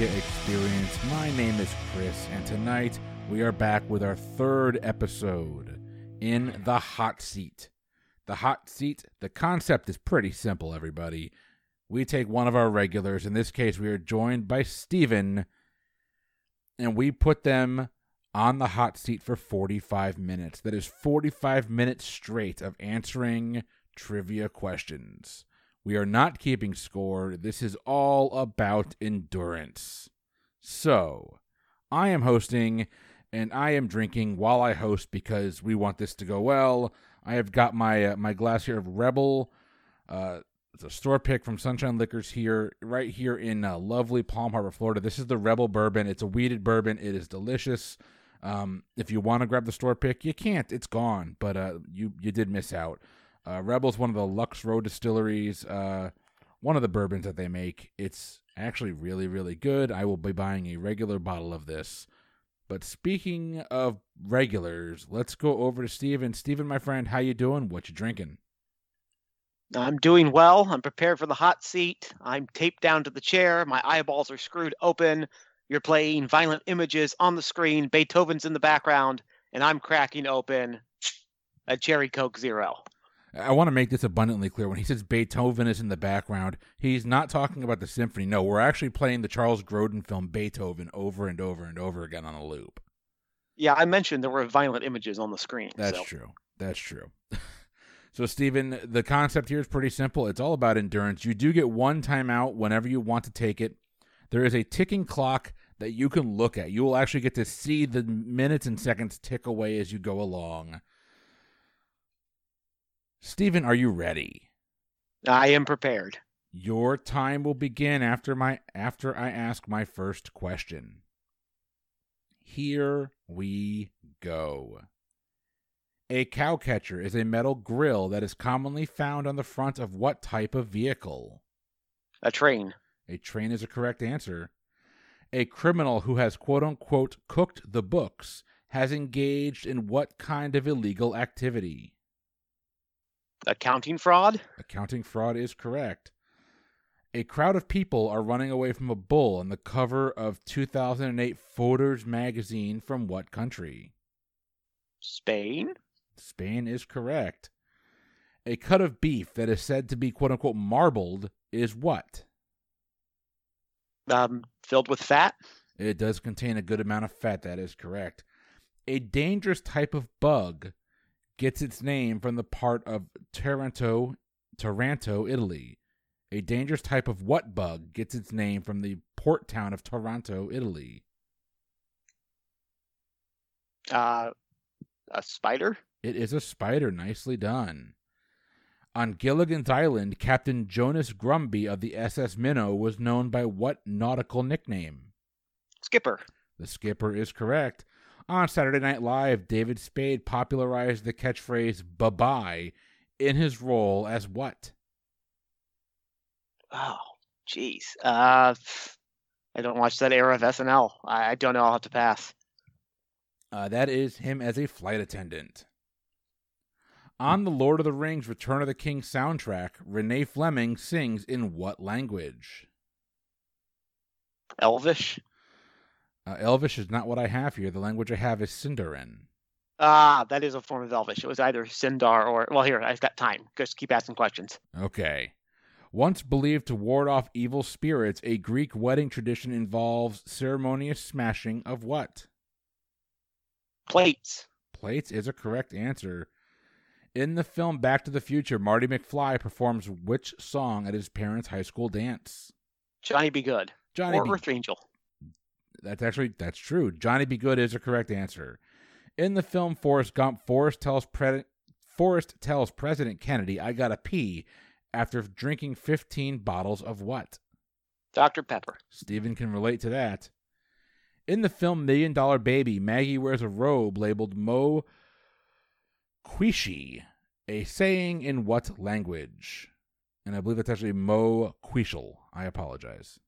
Trivia Experience. My name is Chris, and tonight we are back with our third episode in the hot seat. The hot seat, the concept is pretty simple, everybody. We take one of our regulars, in this case, we are joined by Steven, and we put them on the hot seat for 45 minutes. That is 45 minutes straight of answering trivia questions. We are not keeping score. This is all about endurance. So, I am hosting and I am drinking while I host because we want this to go well. I have got my uh, my glass here of Rebel. Uh, it's a store pick from Sunshine Liquors here, right here in uh, lovely Palm Harbor, Florida. This is the Rebel Bourbon. It's a wheated bourbon. It is delicious. Um, if you want to grab the store pick, you can't. It's gone. But uh, you you did miss out. Uh, Rebel's one of the Lux Row distilleries. Uh, one of the bourbons that they make. It's actually really really good. I will be buying a regular bottle of this. But speaking of regulars, let's go over to Steven. Steven, my friend, how you doing? What you drinking? I'm doing well. I'm prepared for the hot seat. I'm taped down to the chair. My eyeballs are screwed open. You're playing violent images on the screen. Beethoven's in the background, and I'm cracking open a Cherry Coke Zero. I want to make this abundantly clear. When he says Beethoven is in the background, he's not talking about the symphony. No, we're actually playing the Charles Grodin film Beethoven over and over and over again on a loop. Yeah, I mentioned there were violent images on the screen. That's so. true. That's true. so, Stephen, the concept here is pretty simple. It's all about endurance. You do get one timeout whenever you want to take it. There is a ticking clock that you can look at. You will actually get to see the minutes and seconds tick away as you go along. Stephen, are you ready? I am prepared. Your time will begin after my after I ask my first question. Here we go. A cow catcher is a metal grill that is commonly found on the front of what type of vehicle? A train. A train is a correct answer. A criminal who has quote unquote cooked the books has engaged in what kind of illegal activity? Accounting fraud? Accounting fraud is correct. A crowd of people are running away from a bull on the cover of 2008 Photos magazine from what country? Spain? Spain is correct. A cut of beef that is said to be quote unquote marbled is what? Um, filled with fat? It does contain a good amount of fat, that is correct. A dangerous type of bug gets its name from the part of Taranto, Taranto, Italy. A dangerous type of what bug gets its name from the port town of Taranto, Italy? Uh, a spider? It is a spider. Nicely done. On Gilligan's Island, Captain Jonas Grumby of the SS Minnow was known by what nautical nickname? Skipper. The skipper is correct. On Saturday Night Live, David Spade popularized the catchphrase bye bye in his role as what? Oh, jeez. Uh, I don't watch that era of SNL. I, I don't know. I'll have to pass. Uh, that is him as a flight attendant. On the Lord of the Rings Return of the King soundtrack, Renee Fleming sings in what language? Elvish. Uh, Elvish is not what I have here. The language I have is Sindarin. Ah, that is a form of Elvish. It was either Sindar or well, here I've got time. Just keep asking questions. Okay. Once believed to ward off evil spirits, a Greek wedding tradition involves ceremonious smashing of what? Plates. Plates is a correct answer. In the film Back to the Future, Marty McFly performs which song at his parents' high school dance? Johnny B. Goode. Johnny or Be- Earth Angel. That's actually that's true. Johnny B. Goode is a correct answer. In the film Forrest Gump, Forrest tells Pre- Forrest tells President Kennedy, "I gotta pee," after drinking 15 bottles of what? Dr. Pepper. Stephen can relate to that. In the film Million Dollar Baby, Maggie wears a robe labeled Mo Quishi, a saying in what language? And I believe that's actually Mo Quishel. I apologize.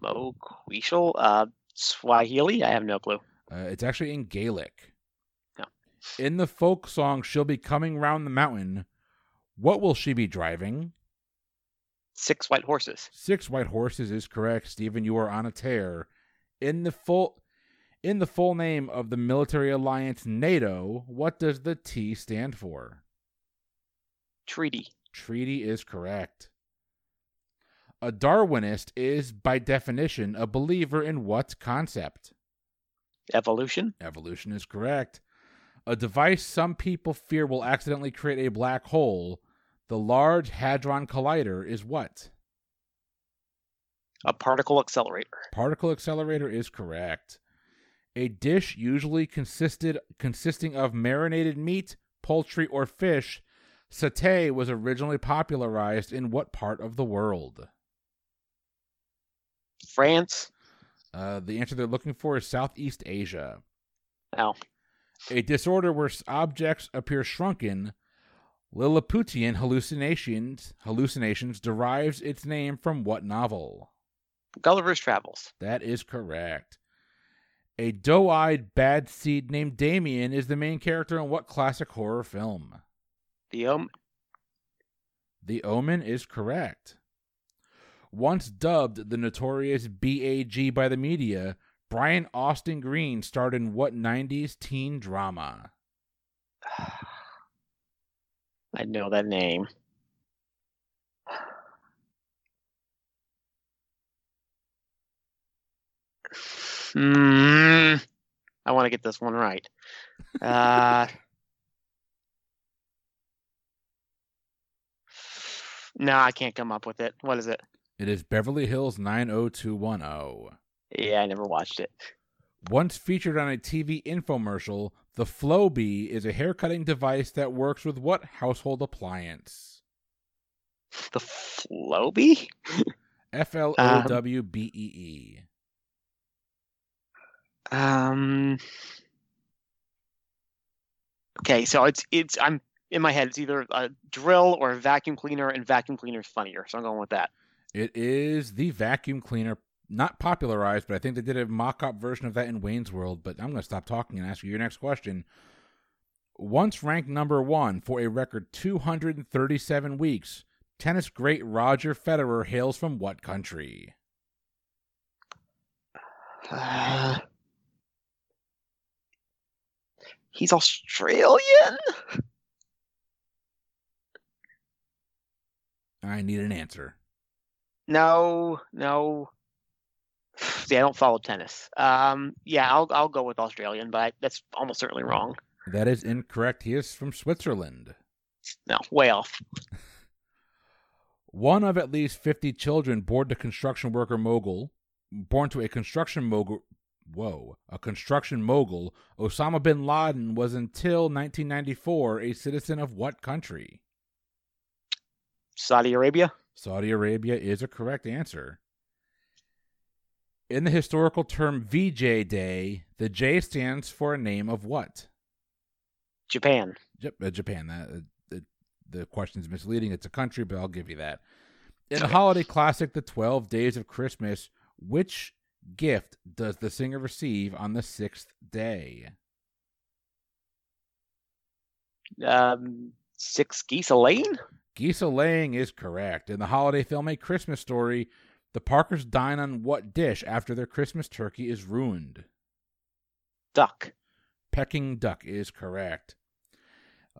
Mo Quishel. Uh, Swahili. I have no clue. Uh, it's actually in Gaelic. Yeah. In the folk song, She'll Be Coming Round the Mountain, what will she be driving? Six white horses. Six white horses is correct. Stephen, you are on a tear. In the full in the full name of the military alliance NATO, what does the T stand for? Treaty. Treaty is correct. A Darwinist is, by definition, a believer in what concept? Evolution. Evolution is correct. A device some people fear will accidentally create a black hole. The Large Hadron Collider is what? A particle accelerator. Particle accelerator is correct. A dish usually consisted consisting of marinated meat, poultry, or fish. Satay was originally popularized in what part of the world? France. Uh, the answer they're looking for is Southeast Asia. Oh. A disorder where objects appear shrunken. Lilliputian hallucinations hallucinations derives its name from what novel? Gulliver's Travels. That is correct. A doe-eyed bad seed named Damien is the main character in what classic horror film? The Omen. The Omen is correct. Once dubbed the notorious BAG by the media, Brian Austin Green starred in what 90s teen drama? I know that name. Hmm. I want to get this one right. Uh, no, I can't come up with it. What is it? It is Beverly Hills 90210. Yeah, I never watched it. Once featured on a TV infomercial, the Flowbee is a haircutting device that works with what household appliance? The Flowbee? F L O W B E E. Um. Okay, so it's it's I'm in my head. It's either a drill or a vacuum cleaner, and vacuum cleaner is funnier, so I'm going with that. It is the vacuum cleaner, not popularized, but I think they did a mock-up version of that in Wayne's World. But I'm going to stop talking and ask you your next question. Once ranked number one for a record 237 weeks, tennis great Roger Federer hails from what country? Uh, he's Australian. I need an answer. No, no. See, I don't follow tennis. Um, yeah, I'll I'll go with Australian, but that's almost certainly wrong. That is incorrect. He is from Switzerland. No, way off. One of at least 50 children born to construction worker mogul, born to a construction mogul, whoa, a construction mogul, Osama bin Laden was until 1994 a citizen of what country? Saudi Arabia. Saudi Arabia is a correct answer. In the historical term VJ Day, the J stands for a name of what? Japan. Yep, uh, Japan. That uh, the question is misleading. It's a country, but I'll give you that. In the holiday classic, The Twelve Days of Christmas, which gift does the singer receive on the sixth day? Um, six geese a lane. Geese a laying is correct. In the holiday film A Christmas Story, the Parkers dine on what dish after their Christmas turkey is ruined? Duck. Peking duck is correct.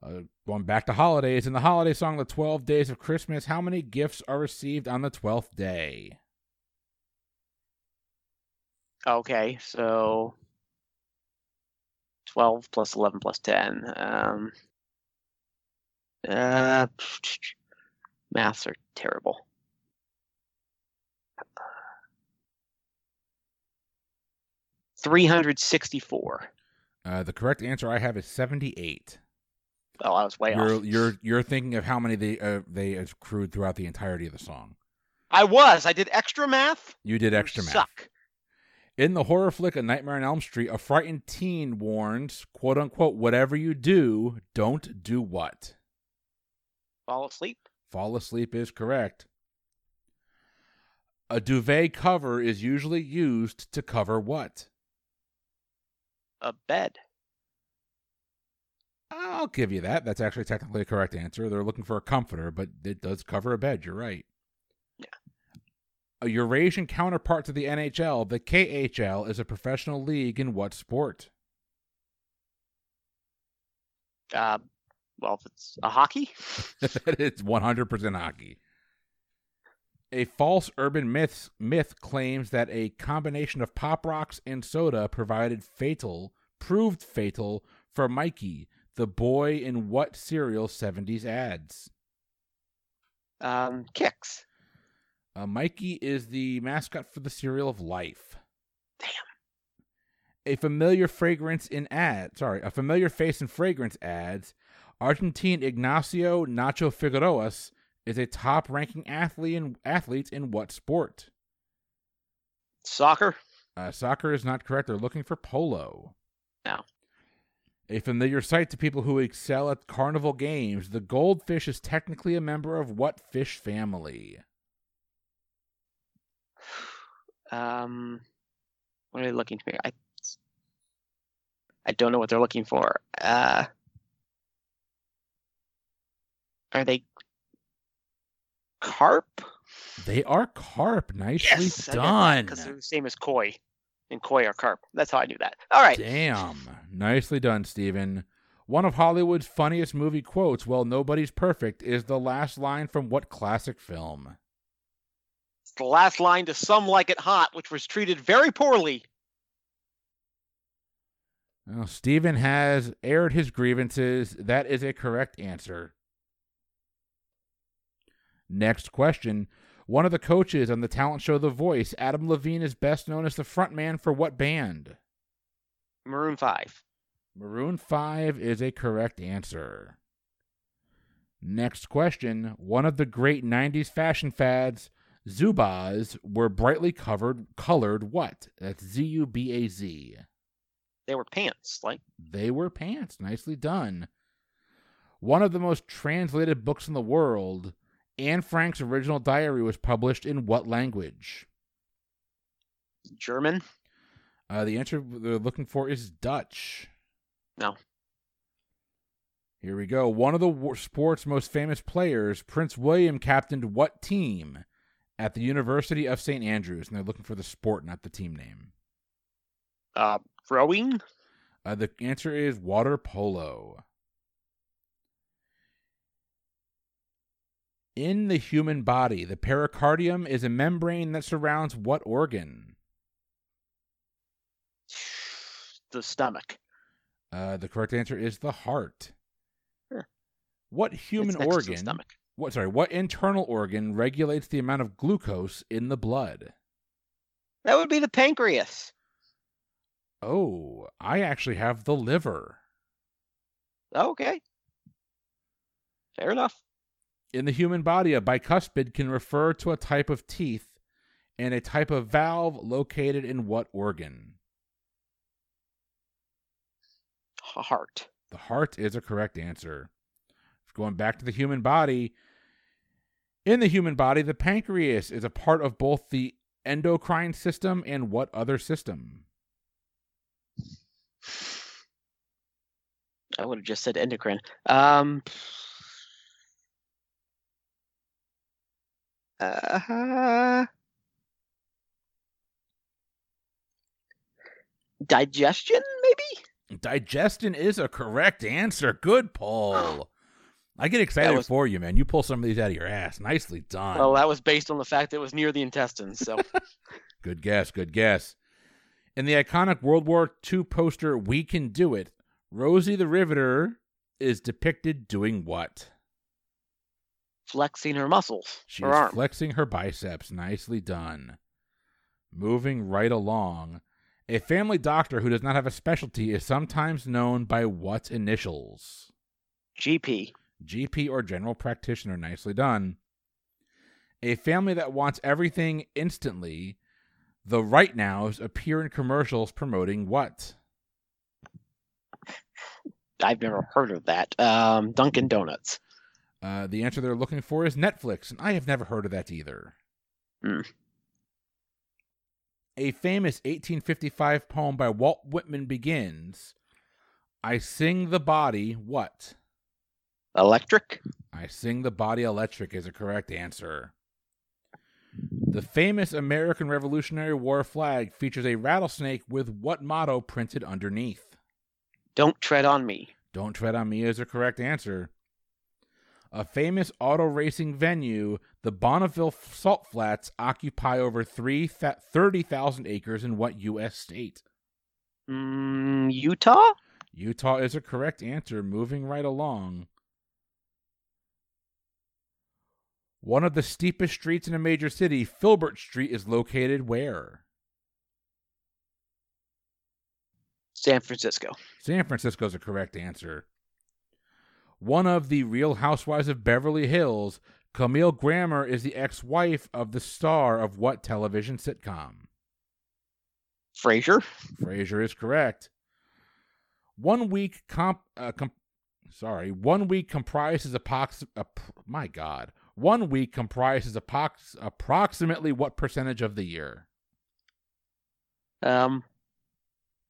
Uh, going back to holidays, in the holiday song The 12 Days of Christmas, how many gifts are received on the 12th day? Okay, so 12 plus 11 plus 10. Um, uh, maths are terrible. Three hundred sixty-four. Uh, the correct answer I have is seventy-eight. Oh, I was way you're, off. You're you're thinking of how many they uh, they accrued throughout the entirety of the song. I was. I did extra math. You did extra you math. Suck. In the horror flick A Nightmare on Elm Street, a frightened teen warns, quote unquote, whatever you do, don't do what? Fall asleep. Fall asleep is correct. A duvet cover is usually used to cover what? A bed. I'll give you that. That's actually technically a correct answer. They're looking for a comforter, but it does cover a bed. You're right. Yeah. A Eurasian counterpart to the NHL, the KHL is a professional league in what sport? Uh, well, if it's a hockey, it's 100% hockey. A false urban myth myth claims that a combination of pop rocks and soda provided fatal proved fatal for Mikey, the boy in what cereal 70s ads? um, Kix. Uh, Mikey is the mascot for the cereal of life. Damn. A familiar fragrance in ad, sorry, a familiar face in fragrance ads. Argentine Ignacio Nacho Figueras is a top-ranking athlete in athlete in what sport? Soccer. Uh, soccer is not correct. They're looking for polo. No. A familiar sight to people who excel at carnival games. The goldfish is technically a member of what fish family? Um, what are they looking for? I I don't know what they're looking for. Uh, are they carp? They are carp. Nicely Yes, done. Because they're the same as koi, and koi are carp. That's how I knew that. All right. Damn. Nicely done, Steven. One of Hollywood's funniest movie quotes, Well, Nobody's Perfect, is the last line from what classic film? It's the last line to "Some Like It Hot," which was treated very poorly. Well, Steven has aired his grievances. That is a correct answer. Next question. One of the coaches on the talent show The Voice, Adam Levine, is best known as the frontman for what band? Maroon Five. Maroon 5 is a correct answer. Next question. One of the great 90s fashion fads, Zubaz, were brightly covered colored what? That's Z U B A Z. They were pants, like They were pants. Nicely done. One of the most translated books in the world, Anne Frank's original diary was published in what language? German. Uh, the answer they're looking for is Dutch. No. Here we go. One of the sport's most famous players, Prince William, captained what team at the University of St. Andrews? And they're looking for the sport, not the team name. Uh, rowing. Uh, the answer is water polo. In the human body, the pericardium is a membrane that surrounds what organ? The stomach. Uh, the correct answer is the heart. Sure. What human next to the organ? stomach. What sorry? What internal organ regulates the amount of glucose in the blood? That would be the pancreas. Oh, I actually have the liver. Okay. Fair enough. In the human body, a bicuspid can refer to a type of teeth and a type of valve located in what organ? Heart. The heart is a correct answer. Going back to the human body, in the human body, the pancreas is a part of both the endocrine system and what other system? I would have just said endocrine. Um. Uh, digestion, maybe. Digestion is a correct answer. Good pull. I get excited was- for you, man. You pull some of these out of your ass. Nicely done. Well, that was based on the fact that it was near the intestines. So Good guess. Good guess. In the iconic World War II poster "We Can Do It," Rosie the Riveter is depicted doing what? Flexing her muscles, She her is arm. flexing her biceps. Nicely done. Moving right along. A family doctor who does not have a specialty is sometimes known by what initials? GP. GP or general practitioner. Nicely done. A family that wants everything instantly. The right nows appear in commercials promoting what? I've never heard of that. Um, Dunkin' Donuts. Uh, the answer they're looking for is Netflix, and I have never heard of that either. Hmm. A famous 1855 poem by Walt Whitman begins I sing the body what? Electric. I sing the body electric is a correct answer. The famous American Revolutionary War flag features a rattlesnake with what motto printed underneath? Don't tread on me. Don't tread on me is a correct answer. A famous auto racing venue, the Bonneville Salt Flats occupy over 30,000 acres in what U.S. state? Mm, Utah? Utah is a correct answer. Moving right along. One of the steepest streets in a major city, Filbert Street, is located where? San Francisco. San Francisco is a correct answer. One of the Real Housewives of Beverly Hills, Camille Grammer is the ex-wife of the star of what television sitcom? Frasier. Frasier is correct. One week comp, uh, comp sorry, one week comprises approx, uh, my god. One week comprises approx, approximately what percentage of the year? Um,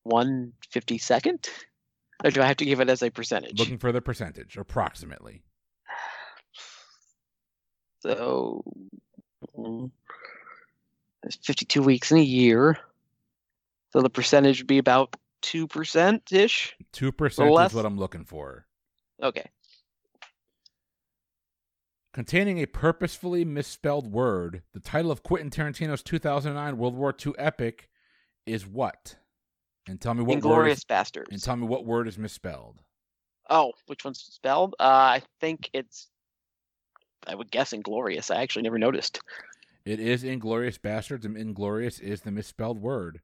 one fifty second. Or do I have to give it as a percentage? Looking for the percentage, approximately. So, mm, there's 52 weeks in a year. So the percentage would be about 2% ish. 2% is what I'm looking for. Okay. Containing a purposefully misspelled word, the title of Quentin Tarantino's 2009 World War II epic is what? And tell me what Inglorious is, Bastards. And tell me what word is misspelled. Oh, which one's spelled? Uh, I think it's. I would guess Inglorious. I actually never noticed. It is Inglorious Bastards, and Inglorious is the misspelled word.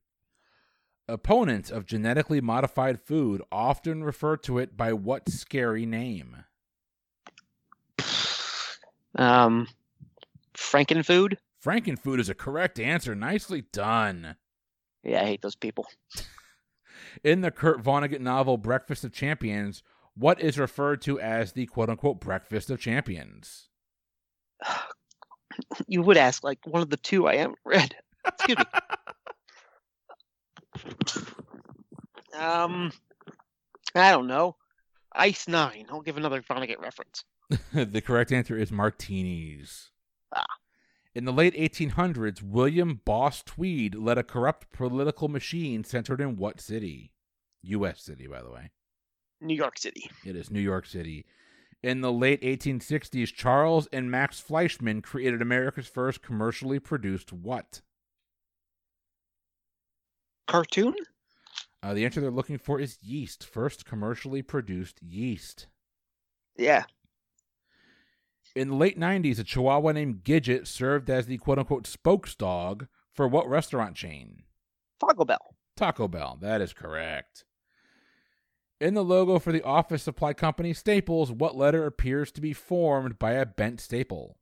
Opponents of genetically modified food often refer to it by what scary name? Um, Frankenfood. Frankenfood is a correct answer. Nicely done. Yeah, I hate those people. In the Kurt Vonnegut novel Breakfast of Champions, what is referred to as the quote unquote Breakfast of Champions? You would ask like one of the two I haven't read. Excuse me. um, I don't know. Ice Nine. I'll give another Vonnegut reference. the correct answer is martinis. Ah. In the late 1800s, William Boss Tweed led a corrupt political machine centered in what city? U.S. city, by the way. New York City. It is New York City. In the late 1860s, Charles and Max Fleischmann created America's first commercially produced what? Cartoon? Uh, the answer they're looking for is yeast. First commercially produced yeast. Yeah. In the late 90s, a chihuahua named Gidget served as the quote unquote spokes dog for what restaurant chain? Taco Bell. Taco Bell. That is correct. In the logo for the office supply company Staples, what letter appears to be formed by a bent staple?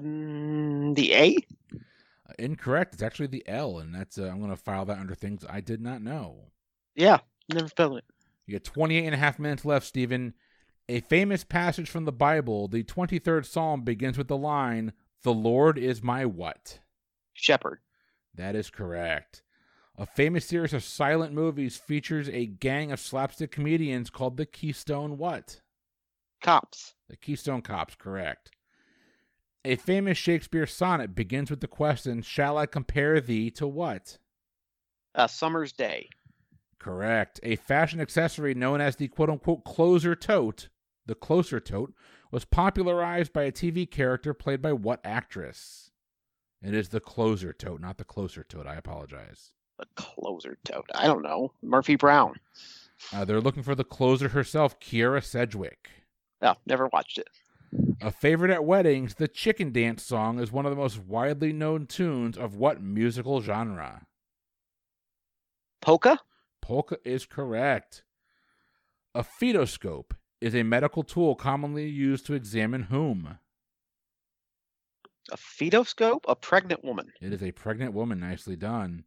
Mm, the A? Uh, incorrect. It's actually the L, and that's uh, I'm going to file that under things I did not know. Yeah, never spelled it. You get 28 and a half minutes left, Stephen. A famous passage from the Bible, the 23rd Psalm, begins with the line, The Lord is my what? Shepherd. That is correct. A famous series of silent movies features a gang of slapstick comedians called the Keystone what? Cops. The Keystone Cops, correct. A famous Shakespeare sonnet begins with the question, Shall I compare thee to what? A summer's day. Correct. A fashion accessory known as the quote unquote closer tote, the closer tote, was popularized by a TV character played by what actress? It is the closer tote, not the closer tote. I apologize. The closer tote. I don't know. Murphy Brown. Uh, they're looking for the closer herself, Kyra Sedgwick. Oh, never watched it. A favorite at weddings, the chicken dance song is one of the most widely known tunes of what musical genre? Polka? Polka is correct. A fetoscope is a medical tool commonly used to examine whom? A fetoscope? A pregnant woman. It is a pregnant woman. Nicely done.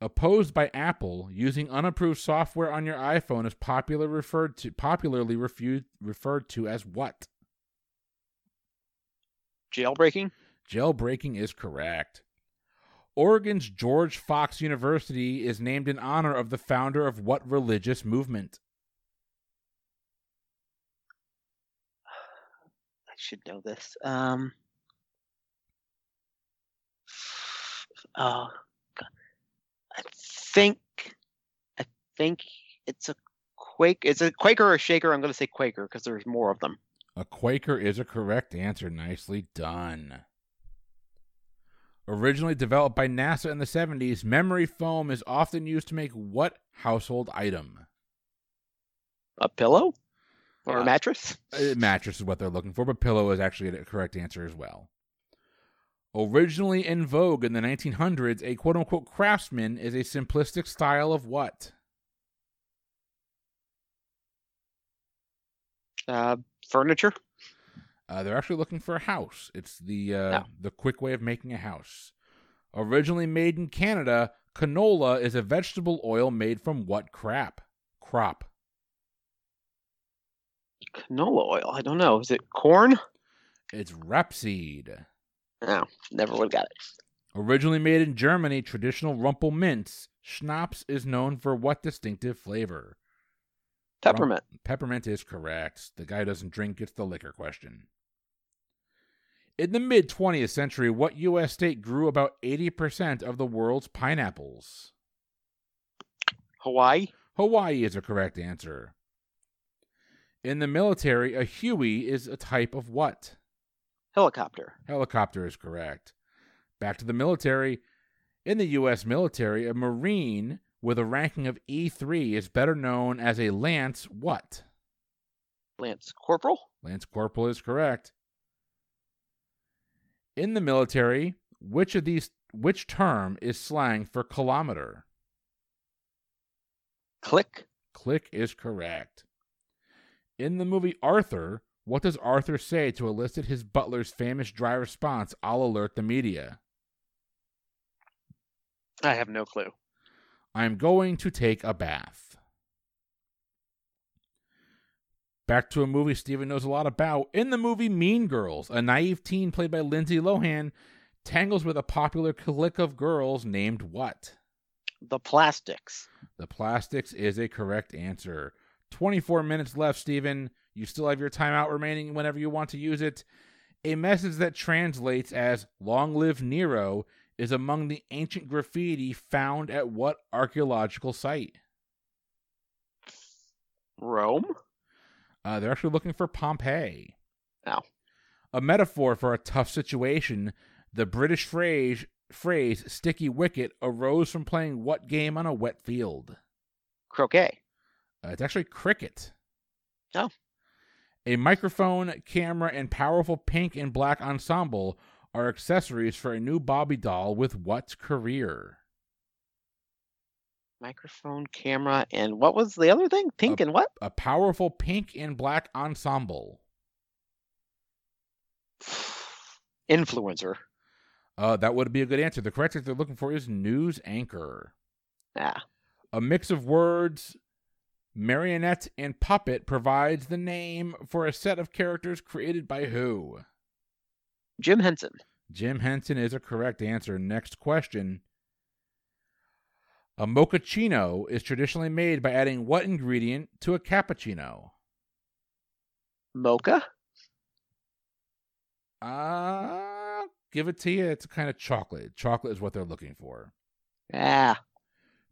Opposed by Apple, using unapproved software on your iPhone is popular referred to popularly refu- referred to as what? Jailbreaking? Jailbreaking is correct. Oregon's George Fox University is named in honor of the founder of what religious movement? I should know this. Um. Oh, God. I think, I think it's a Quake. Is it Quaker or Shaker? I'm going to say Quaker because there's more of them. A Quaker is a correct answer. Nicely done. Originally developed by NASA in the 70s, memory foam is often used to make what household item? A pillow or Uh, a mattress? A mattress is what they're looking for, but pillow is actually a correct answer as well. Originally in vogue in the 1900s, a quote unquote craftsman is a simplistic style of what? Uh, furniture? Uh, they're actually looking for a house. It's the uh, Oh. the quick way of making a house. Originally made in Canada, canola is a vegetable oil made from what crap? Crop. Canola oil? I don't know. Is it corn? It's rapeseed. No, never would have got it. Originally made in Germany, traditional Rumple Minze, schnapps is known for what distinctive flavor? Peppermint. Peppermint is correct. The guy doesn't drink gets the liquor question. In the mid 20th century, what U.S. state grew about 80% of the world's pineapples? Hawaii? Hawaii is a correct answer. In the military, a Huey is a type of what? Helicopter. Helicopter is correct. Back to the military. In the U.S. military, a Marine with a ranking of E3 is better known as a Lance what? Lance Corporal? Lance Corporal is correct. In the military, which of these which term is slang for kilometer? Click? Click is correct. In the movie Arthur, what does Arthur say to elicit his butler's famous dry response, I'll alert the media? I have no clue. I'm going to take a bath. Back to a movie Steven knows a lot about. In the movie Mean Girls, a naive teen played by Lindsay Lohan tangles with a popular clique of girls named what? The plastics. The plastics is a correct answer. 24 minutes left, Steven. You still have your timeout remaining whenever you want to use it. A message that translates as Long Live Nero is among the ancient graffiti found at what archaeological site? Rome? Uh, they're actually looking for Pompeii. Oh. A metaphor for a tough situation, the British phrase, phrase sticky wicket arose from playing what game on a wet field? Croquet. Uh, it's actually cricket. Oh. A microphone, camera, and powerful pink and black ensemble are accessories for a new Barbie doll with what career? Microphone, camera, and what was the other thing? Pink Uh, and what? A powerful pink and black ensemble. Influencer. Uh, that would be a good answer. The correct answer they're looking for is news anchor. Yeah. A mix of words, marionette, and puppet provides the name for a set of characters created by who? Jim Henson. Jim Henson is a correct answer. Next question. A mochaccino is traditionally made by adding what ingredient to a cappuccino? Mocha. Uh, give it to you. It's a kind of chocolate. Chocolate is what they're looking for. Ah,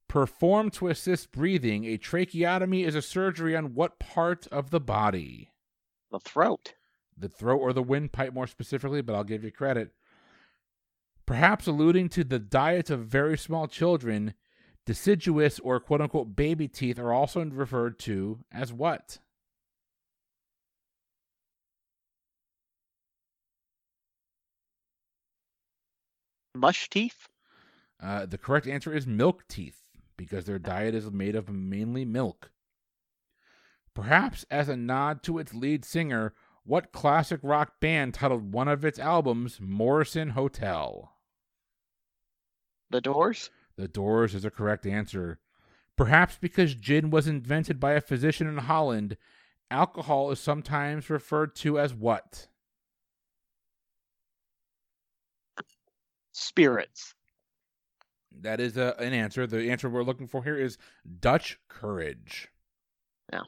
Performed to assist breathing, a tracheotomy is a surgery on what part of the body? the throat. The throat or the windpipe, more specifically, but I'll give you credit. Perhaps alluding to the diet of very small children, deciduous or quote unquote baby teeth are also referred to as what? Mush teeth. Uh, the correct answer is milk teeth because their diet is made of mainly milk. Perhaps as a nod to its lead singer, what classic rock band titled one of its albums Morrison Hotel? The doors. The Doors is a correct answer. Perhaps because gin was invented by a physician in Holland, alcohol is sometimes referred to as what? Spirits. That is a, an answer. The answer we're looking for here is Dutch courage. Yeah.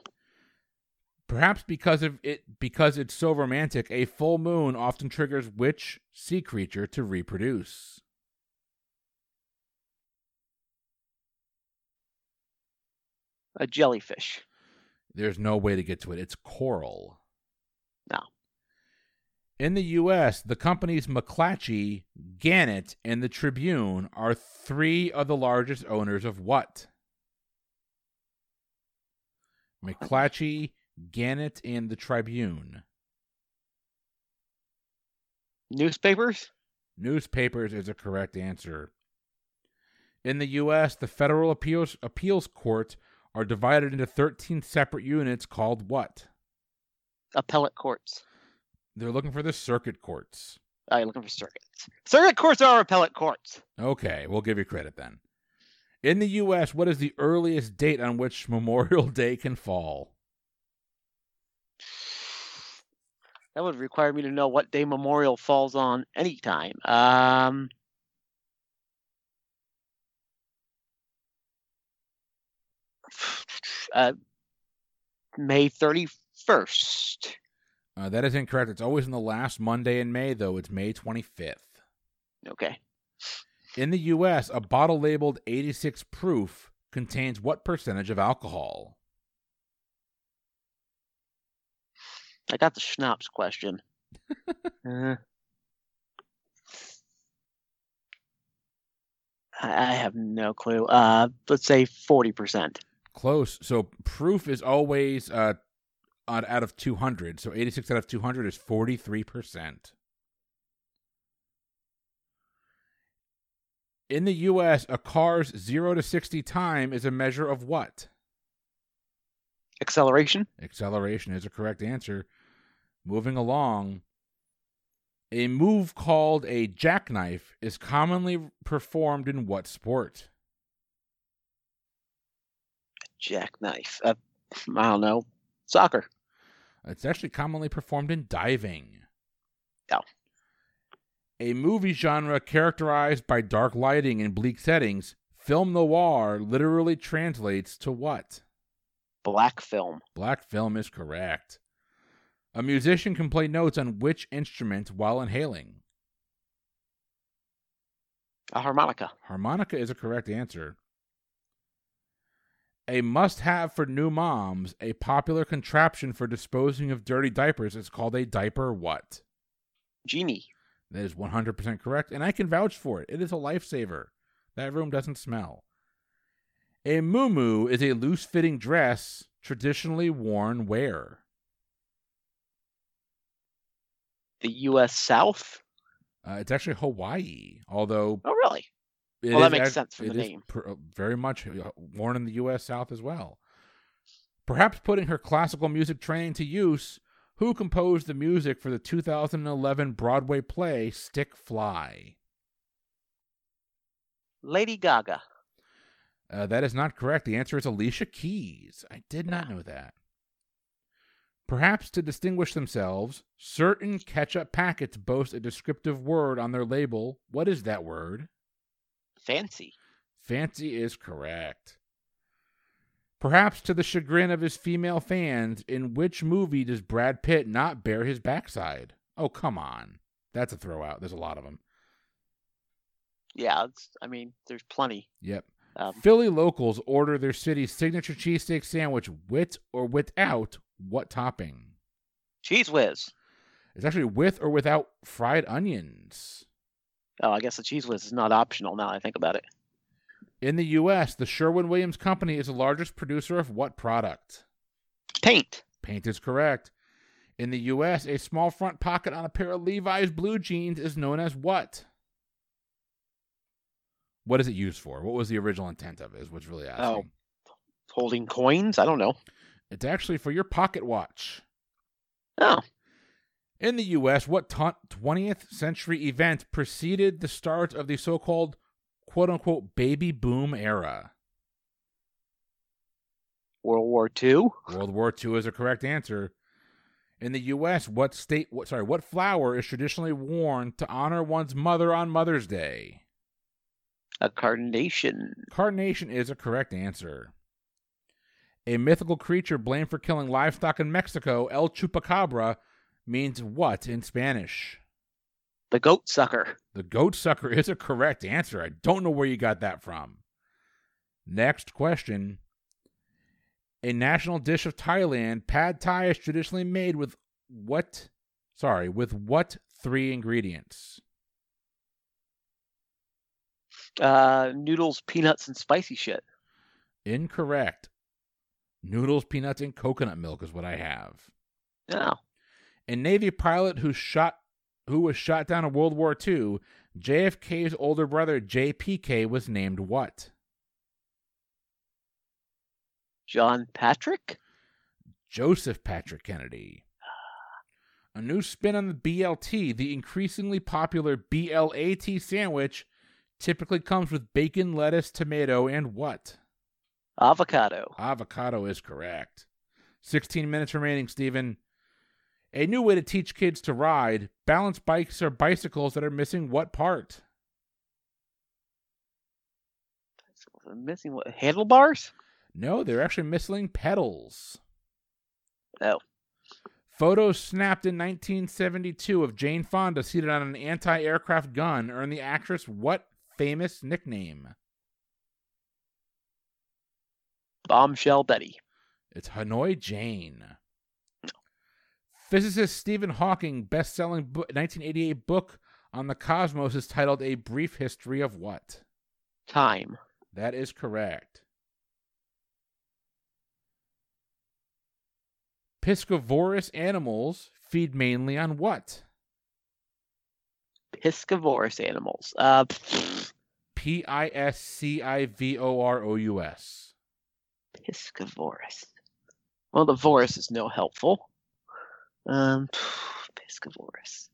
Perhaps because of it because it's so romantic, a full moon often triggers which sea creature to reproduce? A jellyfish. There's no way to get to it. It's coral. No. In the U.S., the companies McClatchy, Gannett, and the Tribune are three of the largest owners of what? McClatchy, Gannett, and the Tribune. Newspapers? Newspapers is a correct answer. In the U.S., the federal appeals appeals court are divided into 13 separate units called what? Appellate courts. They're looking for the circuit courts. Oh, you're looking for circuits. Circuit courts are appellate courts. Okay, we'll give you credit then. In the U.S., what is the earliest date on which Memorial Day can fall? That would require me to know what day Memorial falls on anytime. Um, uh, May 31st. Uh, that is incorrect. It's always in the last Monday in May, though. It's May 25th. Okay. In the U.S., a bottle labeled 86 proof contains what percentage of alcohol? I got the schnapps question. uh, I I have no clue. Uh, let's say 40%. Close. So proof is always uh, out, out of 200. So 86 out of 200 is 43%. In the U.S., a car's 0 to 60 time is a measure of what? Acceleration? Acceleration is a correct answer. Moving along. A move called a jackknife is commonly performed in what sport? Jackknife. Uh, I don't know. Soccer. It's actually commonly performed in diving. Oh. A movie genre characterized by dark lighting and bleak settings, film noir literally translates to what? Black film. Black film is correct. A musician can play notes on which instrument while inhaling? A harmonica. Harmonica is a correct answer. A must have for new moms, a popular contraption for disposing of dirty diapers is called a diaper what? Genie. That is 100% correct, and I can vouch for it. It is a lifesaver. That room doesn't smell. A muumuu is a loose fitting dress traditionally worn where? The U.S. South. Uh, it's actually Hawaii, although Oh, really? It Well, that is makes sense from the name. very much uh, worn in the U.S. South as well. Perhaps putting her classical music training to use, who composed the music for the 2011 Broadway play Stick Fly? Lady Gaga. Uh, that is not correct. The answer is Alicia Keys. I did not know that. Perhaps to distinguish themselves, certain ketchup packets boast a descriptive word on their label. What is that word? Fancy. Fancy is correct. Perhaps to the chagrin of his female fans, in which movie does Brad Pitt not bare his backside? Oh, come on. That's a throwout. There's a lot of them. Yeah, it's, I mean, there's plenty. Yep. Um, Philly locals order their city's signature cheesesteak sandwich with or without what topping? Cheez Whiz. It's actually with or without fried onions. Oh, I guess the Cheez Whiz is not optional now I think about it. In the U.S., the Sherwin Williams Company is the largest producer of what product? Paint. Paint is correct. In the U.S., a small front pocket on a pair of Levi's blue jeans is known as what? What is it used for? What was the original intent of it? Is what's really oh, asking. Oh, holding coins? I don't know. It's actually for your pocket watch. Oh, In the U.S., what ta- 20th century event preceded the start of the so called quote unquote baby boom era? World War II. World War II is a correct answer. In the U.S., what state? What sorry? What flower is traditionally worn to honor one's mother on Mother's Day? A carnation. Carnation is a correct answer. A mythical creature blamed for killing livestock in Mexico, El Chupacabra, means what in Spanish? The goat sucker. The goat sucker is a correct answer. I don't know where you got that from. Next question. A national dish of Thailand, pad thai is traditionally made with what? Sorry, with what three ingredients? Uh, noodles, peanuts, and spicy shit. Incorrect. Noodles, peanuts, and coconut milk is what I have. Oh. A Navy pilot who shot who was shot down in World War II, JFK's older brother JPK was named what? John Patrick? Joseph Patrick Kennedy. A new spin on the BLT, the increasingly popular BLAT sandwich, typically comes with bacon, lettuce, tomato, and what? Avocado. Avocado is correct. 16 minutes remaining, Stephen. A new way to teach kids to ride. Balance bikes are bicycles that are missing what part? Missing what? Handlebars? No, they're actually missing pedals. Oh. Photos snapped in 1972 of Jane Fonda seated on an anti aircraft gun earned the actress what famous nickname? Bombshell Betty. It's Hanoi Jane. Physicist Stephen Hawking best-selling bo- 1988 book on the cosmos is titled A Brief History of what? Time. That is correct. Piscivorous animals feed mainly on what? Piscivorous animals. Uh, P I S C I V O R O U S. piscivorous. Well, the vorus is no helpful. Um, piscivorous.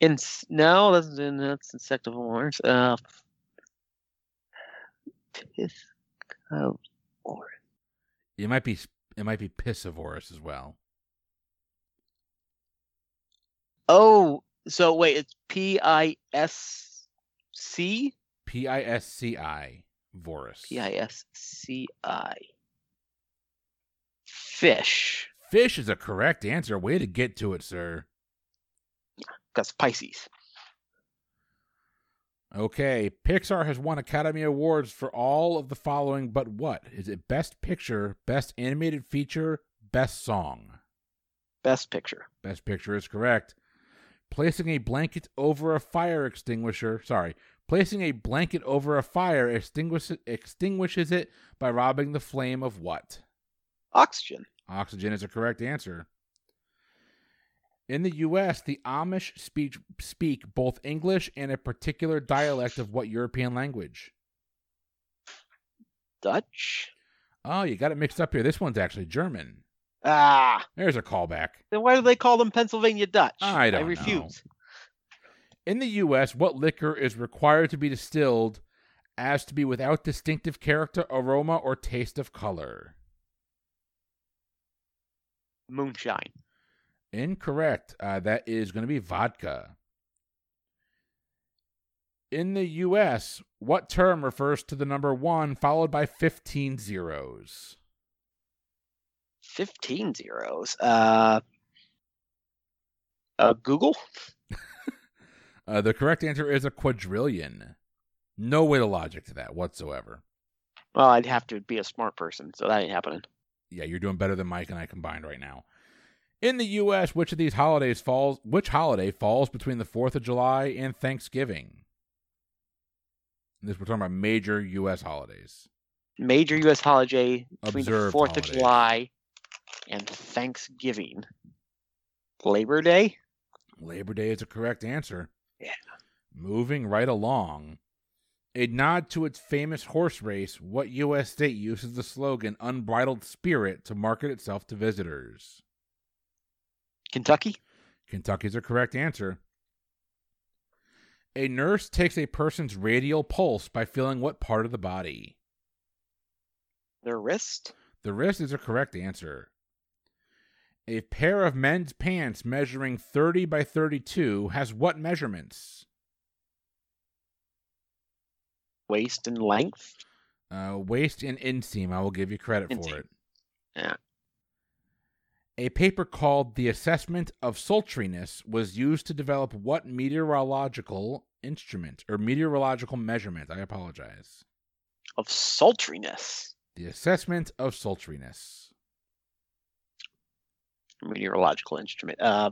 Ins- no, that's, that's insectivores. Uh, piscivorous. It might be it might be piscivorous as well. Oh, so wait, it's P I S C? P I S C I vorus. P I S C I. Fish. Fish is a correct answer. Way to get to it, sir. Because Pisces. Okay, Pixar has won Academy Awards for all of the following, but what? Is it Best Picture, Best Animated Feature, Best Song? Best picture. Best Picture is correct. Placing a blanket over a fire extinguisher, sorry, placing a blanket over a fire extinguish, extinguishes it by robbing the flame of what? Oxygen. Oxygen is a correct answer. In the U.S., the Amish speak, speak both English and a particular dialect of what European language? Dutch. Oh, you got it mixed up here. This one's actually German. Ah. There's a callback. Then why do they call them Pennsylvania Dutch? I don't I know. refuse. In the U.S., what liquor is required to be distilled as to be without distinctive character, aroma, or taste of color? Moonshine. Incorrect. Uh, that is going to be vodka. In the U.S., what term refers to the number one followed by 15 zeros? 15 zeros. Uh, uh Google? Uh, the correct answer is a quadrillion. No way to logic to that whatsoever. Well, I'd have to be a smart person, so that ain't happening. Yeah, you're doing better than Mike and I combined right now. In the U.S., which of these holidays falls? Which holiday falls between the Fourth of July and Thanksgiving? This we're talking about major U.S. holidays. Major U.S. holiday between the 4th holidays. of July and Thanksgiving. Labor Day? Labor Day is a correct answer. Yeah. Moving right along. A nod to its famous horse race, what U.S. state uses the slogan Unbridled Spirit to market itself to visitors? Kentucky? Kentucky's a correct answer. A nurse takes a person's radial pulse by feeling what part of the body? Their wrist? The wrist is a correct answer. A pair of men's pants measuring 30 by 32 has what measurements? Waist and length? Uh, waist and inseam. I will give you credit for it. Yeah. A paper called The Assessment of Sultriness was used to develop what meteorological instrument or meteorological measurement? I apologize. Of sultriness. The Assessment of Sultriness. Meteorological instrument. Uh,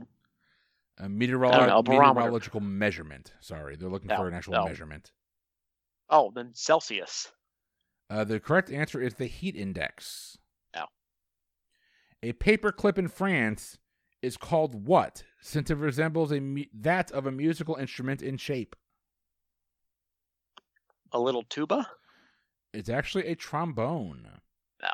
A meteorolo- know, a meteorological measurement. Sorry, they're looking No, for an actual no. measurement. Oh, then Celsius. Uh, the correct answer is the heat index. Oh. A paper clip in France is called what, since it resembles a mu- that of a musical instrument in shape? A little tuba. It's actually a trombone. Oh.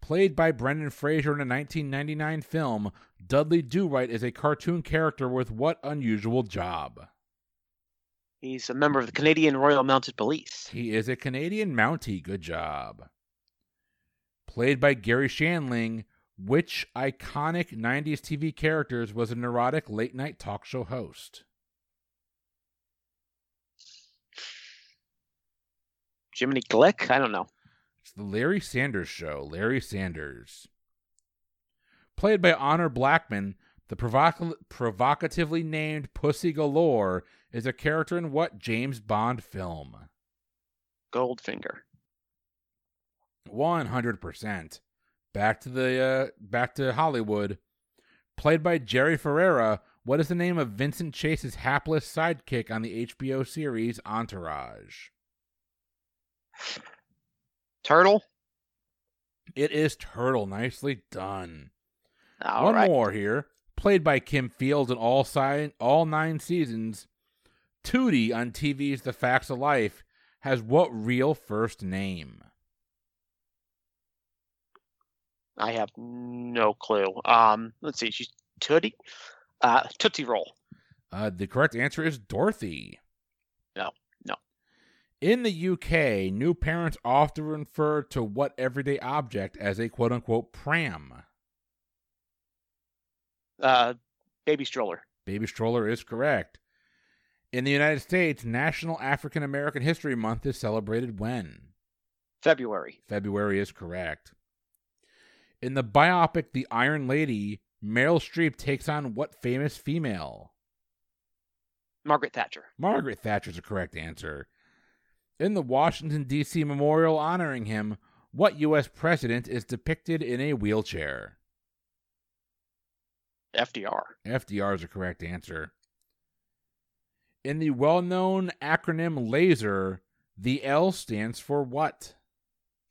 Played by Brendan Fraser in a 1999 film, Dudley Do Right is a cartoon character with what unusual job? He's a member of the Canadian Royal Mounted Police. He is a Canadian Mountie. Good job. Played by Garry Shandling, which iconic 90s TV characters was a neurotic late night talk show host? Jiminy Glick? I don't know. It's the Larry Sanders Show. Larry Sanders. Played by Honor Blackman, the provoc- provocatively named Pussy Galore is a character in what James Bond film? Goldfinger. 100%. Back to the uh, back to Hollywood. Played by Jerry Ferrara, what is the name of Vincent Chase's hapless sidekick on the HBO series Entourage? Turtle. It is Turtle. Nicely done. All One right. more here. Played by Kim Fields in all si- all nine seasons, Tootie on TV's The Facts of Life has what real first name? I have no clue. Um, let's see. She's Tootsie. Uh, Tootsie Roll. Uh, the correct answer is Dorothy. No, no. In the UK, new parents often refer to what everyday object as a quote unquote pram? Uh, baby stroller. Baby stroller is correct. In the United States, National African American History Month is celebrated when? February. February is correct. In the biopic The Iron Lady, Meryl Streep takes on what famous female? Margaret Thatcher. Margaret Thatcher is a correct answer. In the Washington, D.C. memorial honoring him, what U.S. president is depicted in a wheelchair? FDR. FDR is a correct answer. In the well known acronym LASER, the L stands for what?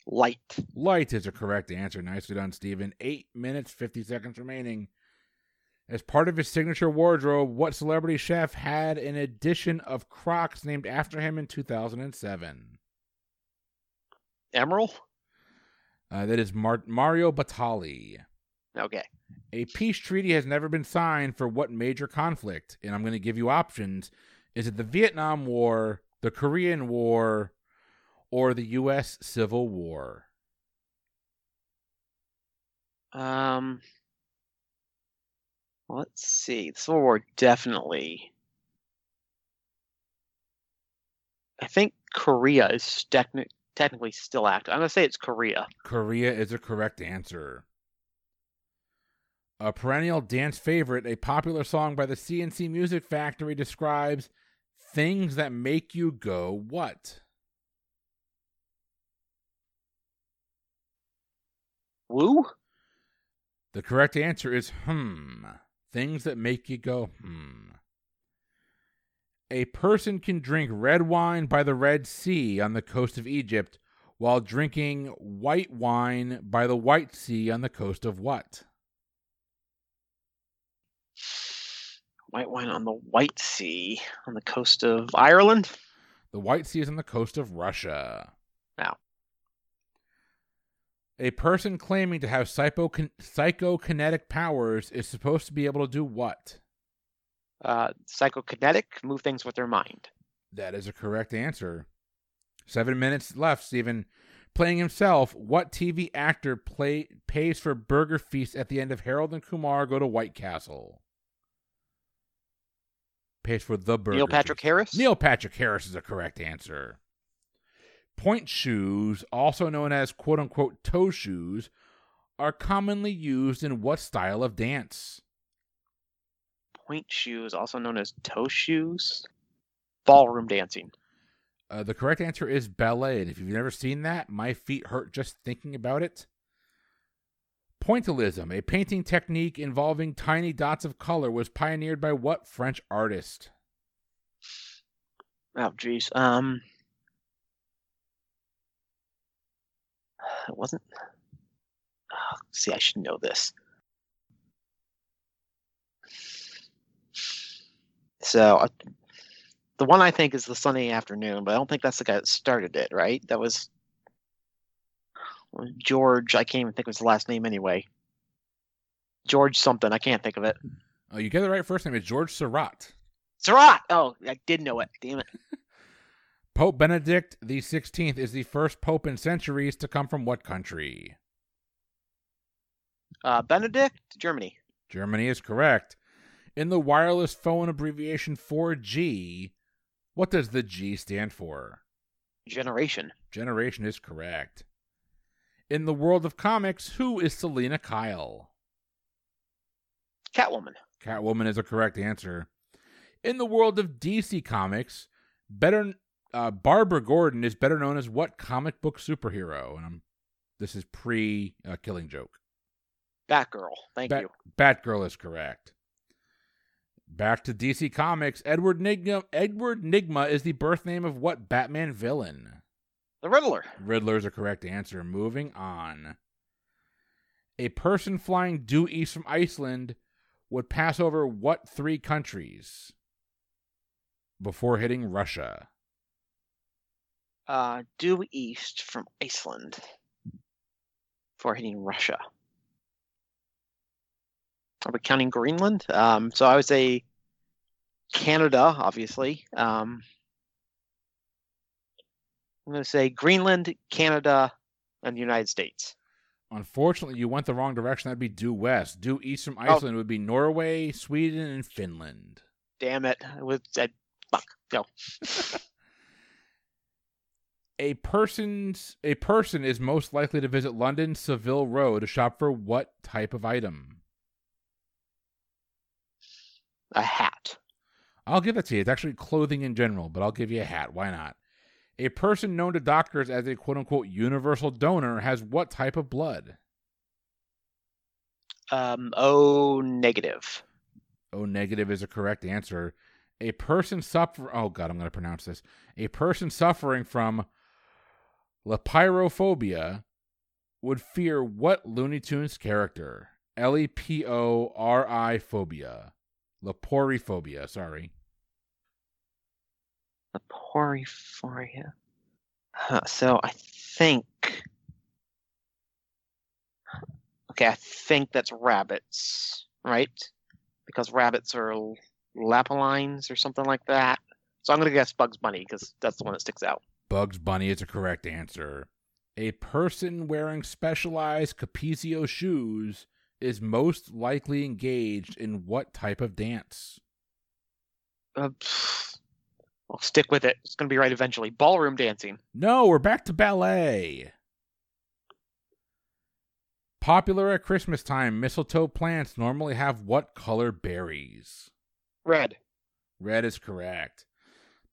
Light. Light is a correct answer. Nicely done, Steven. Eight minutes, 50 seconds remaining. As part of his signature wardrobe, what celebrity chef had an edition of Crocs named after him in 2007? Emerald. Uh, that is Mar- Mario Batali. Okay. A peace treaty has never been signed for what major conflict? And I'm going to give you options. Is it the Vietnam War, the Korean War, or the U.S. Civil War? Um. Let's see. The Civil War definitely. I think Korea is techni- technically still active. I'm gonna say it's Korea. Korea is a correct answer. A perennial dance favorite, a popular song by the C+C Music Factory describes things that make you go what? Woo. The correct answer is hmm. Things that make you go hmm. A person can drink red wine by the Red Sea on the coast of Egypt while drinking white wine by the White Sea on the coast of what? White wine on the White Sea on the coast of Ireland. The White Sea is on the coast of Russia. Now, A person claiming to have psycho- psychokinetic powers is supposed to be able to do what? Uh, psychokinetic, move things with their mind. That is a correct answer. Seven minutes left, Stephen. Playing himself, what TV actor play pays for burger feast at the end of Harold and Kumar Go to White Castle? Pays for the burger. Neil Patrick. Harris. Neil Patrick Harris is a correct answer. Pointe shoes, also known as quote unquote toe shoes, are commonly used in what style of dance? Pointe shoes, also known as toe shoes. Ballroom dancing. Uh, the correct answer is ballet. And if you've never seen that, my feet hurt just thinking about it. Pointillism, a painting technique involving tiny dots of color, was pioneered by what French artist? Oh, geez. Um, it wasn't. Oh, see, I should know this. So, uh, the one I think is the sunny afternoon, but I don't think that's the guy that started it, right? That was George. I can't even think of his last name anyway. George something. I can't think of it. Oh, you get the right first name. It's George Seurat. Seurat. Oh, I did know it. Damn it. Pope Benedict the Sixteenth is the first pope in centuries to come from what country? Uh, Benedict, Germany. Germany is correct. In the wireless phone abbreviation 4G, what does the G stand for? Generation. Generation is correct. In the world of comics, who is Selina Kyle? Catwoman. Catwoman is a correct answer. In the world of DC Comics, better uh, Barbara Gordon is better known as what comic book superhero? And I'm, this is pre uh, Killing Joke. Batgirl. Thank Bat- you. Batgirl is correct. Back to DC Comics, Edward Nygma. Edward Nygma is the birth name of what Batman villain? The Riddler. Riddler is a correct answer. Moving on. A person flying due east from Iceland would pass over what three countries before hitting Russia? Uh, due east from Iceland before hitting Russia. Are we counting Greenland? Um, so I would say Canada, obviously. Um, I'm going to say Greenland, Canada, and the United States. Unfortunately, you went the wrong direction. That'd be due west. Due east from Oh. Iceland would be Norway, Sweden, and Finland. Damn it! It was I, fuck. No. A person's a person is most likely to visit London Savile Row to shop for what type of item? A hat. I'll give it to you. It's actually clothing in general, but I'll give you a hat. Why not? A person known to doctors as a quote unquote universal donor has what type of blood? Um, O negative. O negative is a correct answer. A person suffer oh god, I'm going to pronounce this. A person suffering from leporiphobia would fear what Looney Tunes character? L E P O R I phobia. Leporiphobia, sorry. The porphyria. Huh, so I think. Okay, I think that's rabbits, right? Because rabbits are l- lapillines or something like that. So I'm gonna guess Bugs Bunny because that's the one that sticks out. Bugs Bunny is a correct answer. A person wearing specialized Capezio shoes is most likely engaged in what type of dance? Uh. I'll stick with it. It's gonna be right eventually. Ballroom dancing. No, we're back to ballet. Popular at Christmas time, mistletoe plants normally have what color berries? Red. Red is correct.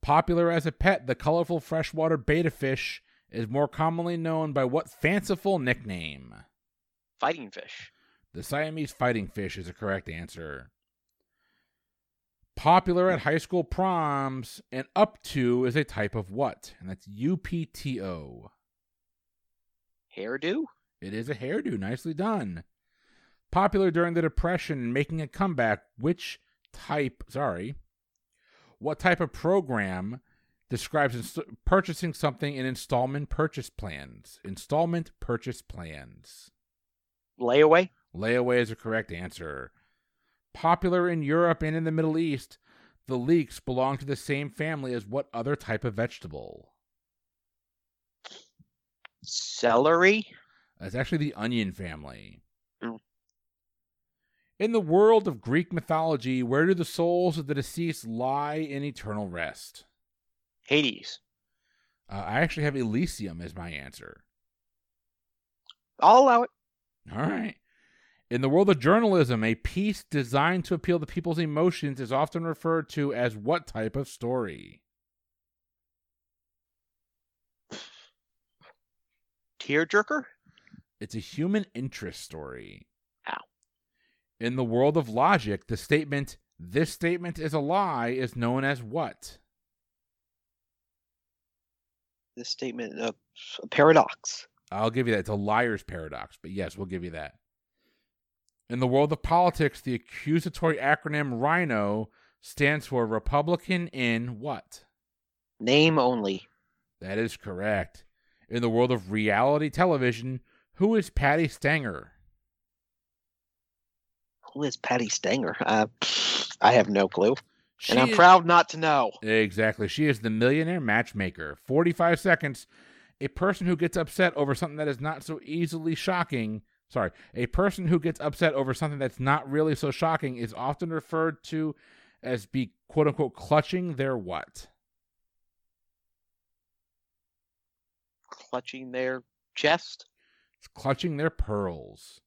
Popular as a pet, the colorful freshwater betta fish is more commonly known by what fanciful nickname? Fighting fish. The Siamese fighting fish is a correct answer. Popular at high school proms, and up to is a type of what? And that's UPTO. Hairdo. It is a hairdo. Nicely done. Popular during the Depression and making a comeback, which type, sorry, what type of program describes ins- purchasing something in installment purchase plans? Installment purchase plans. Layaway. Layaway is a correct answer. Popular in Europe and in the Middle East, the leeks belong to the same family as what other type of vegetable? Celery. It's actually the onion family. Mm. In the world of Greek mythology, where do the souls of the deceased lie in eternal rest? Hades. Uh, I actually have Elysium as my answer. I'll allow it. All right. In the world of journalism, a piece designed to appeal to people's emotions is often referred to as what type of story? Tearjerker? It's a human interest story. Ow. In the world of logic, the statement, this statement is a lie, is known as what? This statement, uh, a paradox. I'll give you that. It's a liar's paradox, but yes, we'll give you that. In the world of politics, the accusatory acronym RINO stands for Republican in what? Name only. That is correct. In the world of reality television, who is Patti Stanger? Who is Patti Stanger? Uh, I have no clue. She and I'm is- proud not to know. Exactly. She is the millionaire matchmaker. 45 seconds. A person who gets upset over something that is not so easily shocking. Sorry. A person who gets upset over something that's not really so shocking is often referred to as be quote unquote clutching their what? Clutching their chest. It's clutching their pearls.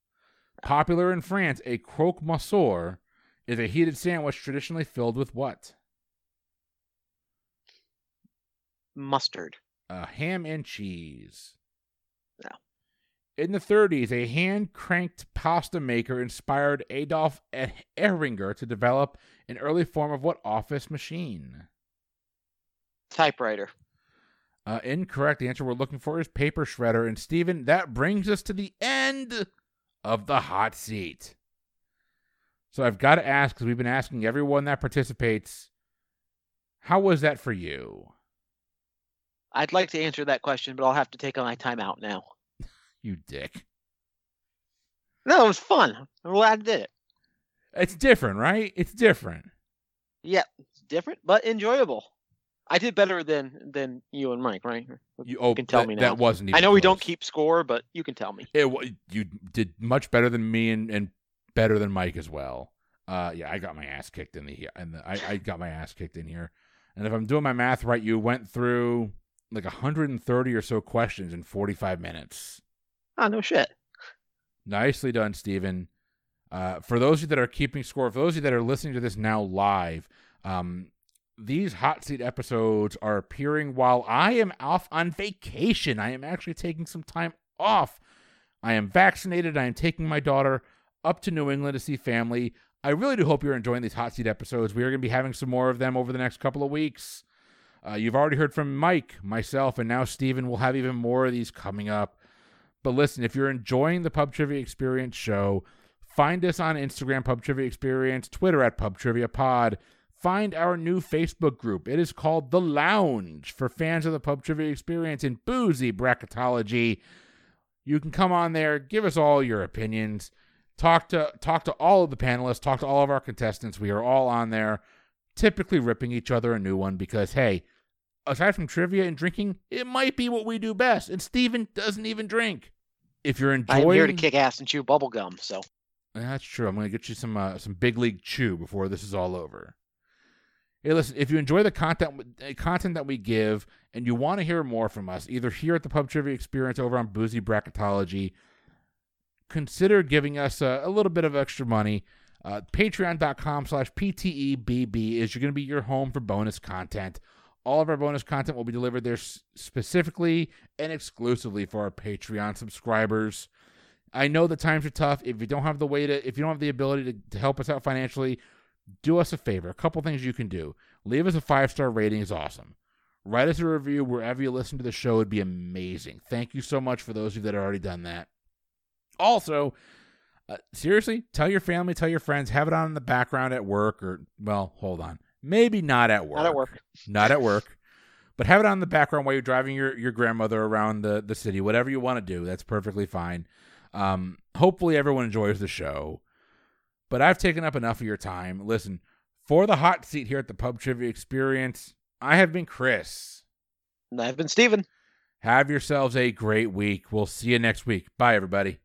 Popular in France, a croque monsieur is a heated sandwich traditionally filled with what? Mustard. uh, ham and cheese. No. In the 30s, a hand cranked pasta maker inspired Adolf Ehinger to develop an early form of what office machine? Typewriter. Uh, incorrect. The answer we're looking for is paper shredder. And Steven, that brings us to the end of the hot seat. So I've got to ask, because we've been asking everyone that participates, how was that for you? I'd like to answer that question, but I'll have to take my time out now. You dick. No, it was fun. I'm glad I did it. It's different, right? It's different. Yeah, it's different but enjoyable. I did better than than you and Mike, right? You, oh, can tell that, me now. that wasn't. I know we don't keep score, but you can tell me. It you did much better than me and, and better than Mike as well. Uh, yeah, I got my ass kicked in the and I, I got my ass kicked in here. And if I'm doing my math right, you went through like 130 or so questions in 45 minutes. Oh no shit. Nicely done, Stephen. Uh, for those of you that are keeping score, for those of you that are listening to this now live, um, these hot seat episodes are appearing while I am off on vacation. I am actually taking some time off. I am vaccinated. I am taking my daughter up to New England to see family. I really do hope you're enjoying these hot seat episodes. We are going to be having some more of them over the next couple of weeks. Uh, you've already heard from Mike, myself, and now Steven. We'll have even more of these coming up. But listen, if you're enjoying the Pub Trivia Experience show, find us on Instagram, Pub Trivia Experience, Twitter at Pub Trivia Pod. Find our new Facebook group. It is called The Lounge for fans of the Pub Trivia Experience in boozy bracketology. You can come on there, give us all your opinions, talk to talk to all of the panelists, talk to all of our contestants. We are all on there, typically ripping each other a new one because hey, aside from trivia and drinking, it might be what we do best. And Steven doesn't even drink. If you're enjoying, I'm here to kick ass and chew bubble gum. So that's true. I'm going to get you some uh, some big league chew before this is all over. Hey, listen, if you enjoy the content uh, content that we give and you want to hear more from us, either here at the Pub Trivia Experience over on Boozy Bracketology, consider giving us a, a little bit of extra money. Uh, Patreon.com slash PTEBB is going to be your home for bonus content. All of our bonus content will be delivered there specifically and exclusively for our Patreon subscribers. I know the times are tough. If you don't have the way to, if you don't have the ability to, to help us out financially, do us a favor. A couple things you can do. Leave us a five star rating is awesome. Write us a review wherever you listen to the show would be amazing. Thank you so much for those of you that have already done that. Also, uh, seriously, tell your family, tell your friends, have it on in the background at work or, well, hold on. Maybe not at work. not at work. Not at work. But have it on the background while you're driving your, your grandmother around the, the city. Whatever you want to do, that's perfectly fine. Um, hopefully, everyone enjoys the show. But I've taken up enough of your time. Listen, for the hot seat here at the Pub Trivia Experience, I have been Chris. And I've been Steven. Have yourselves a great week. We'll see you next week. Bye, everybody.